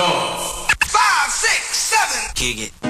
dos. Five, six, seven. Kick it.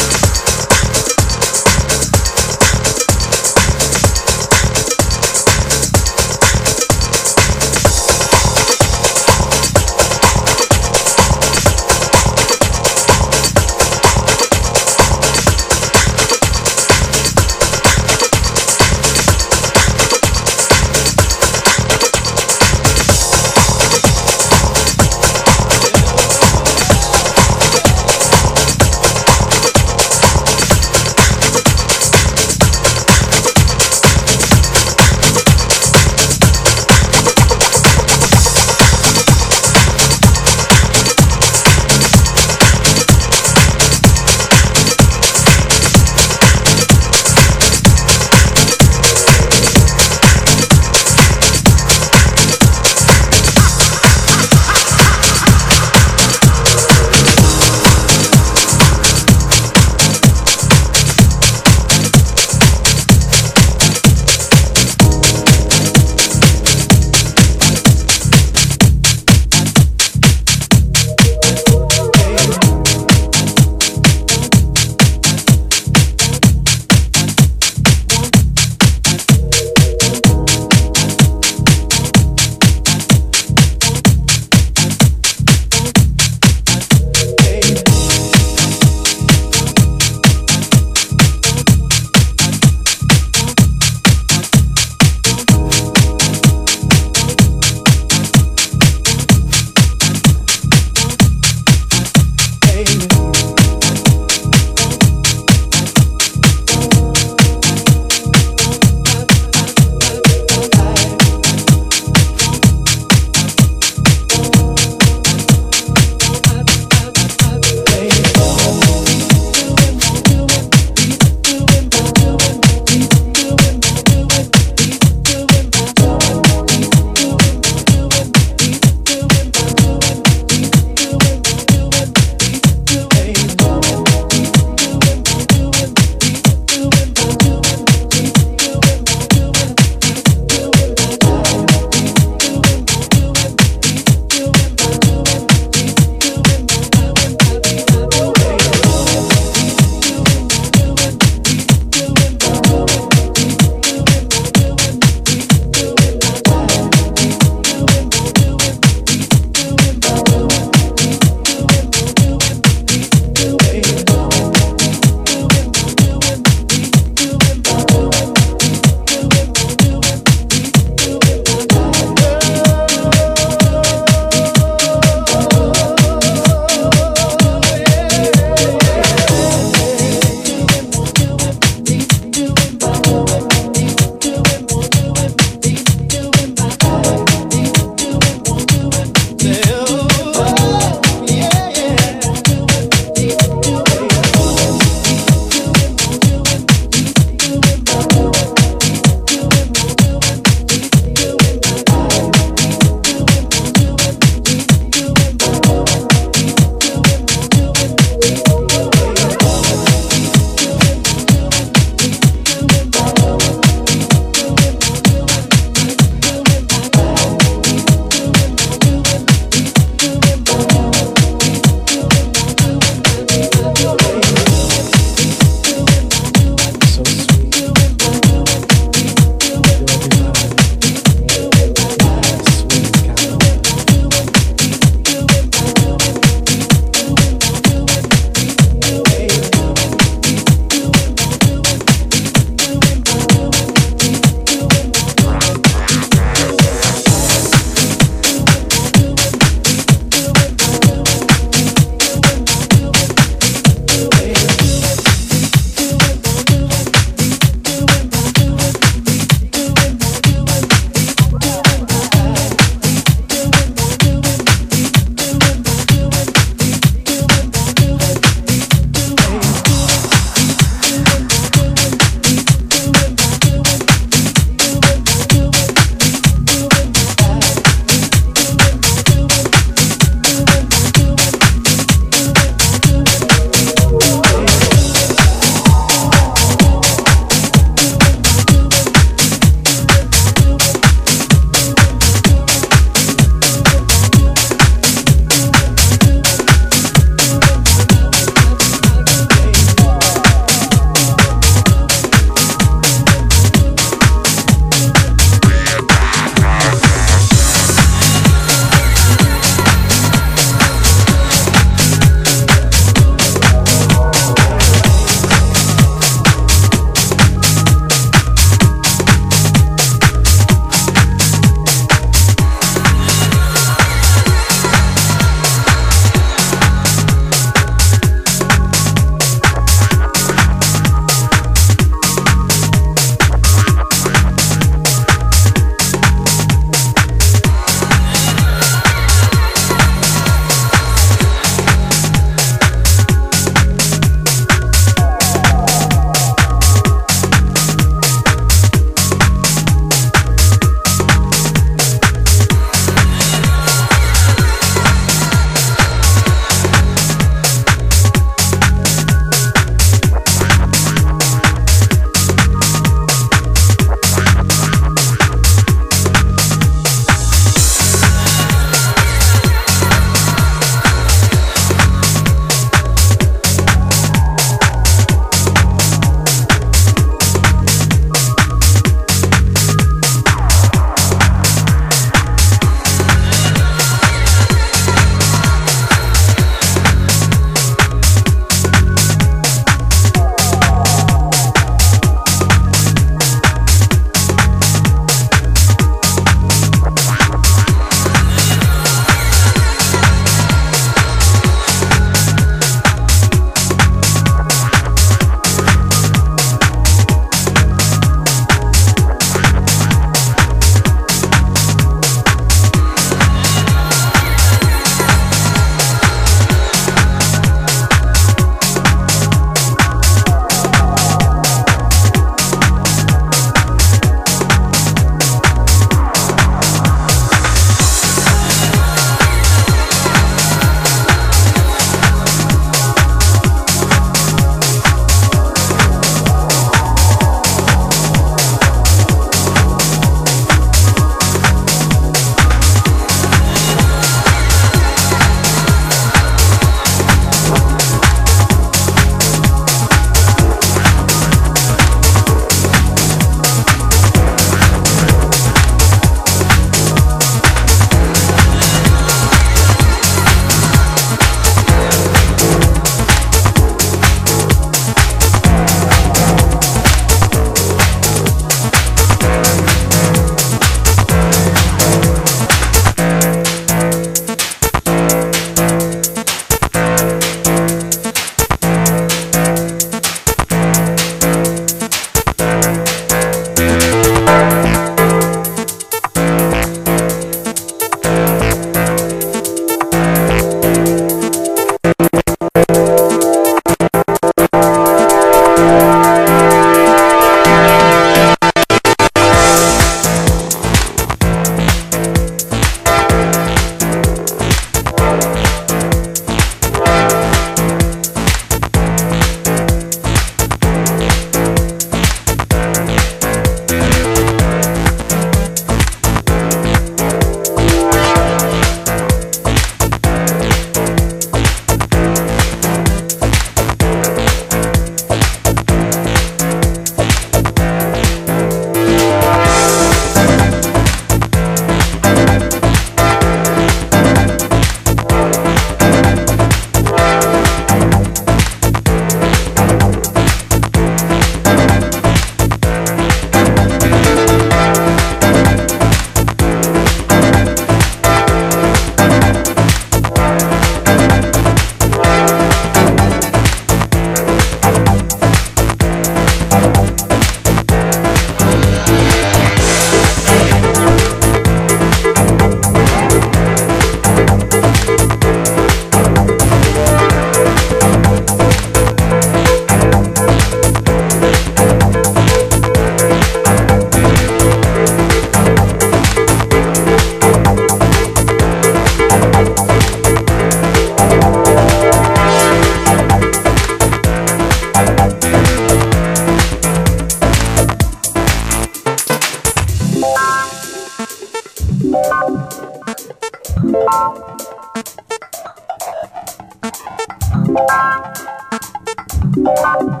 you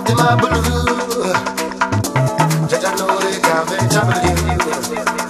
Off the blue. Just know it. can't be trouble you.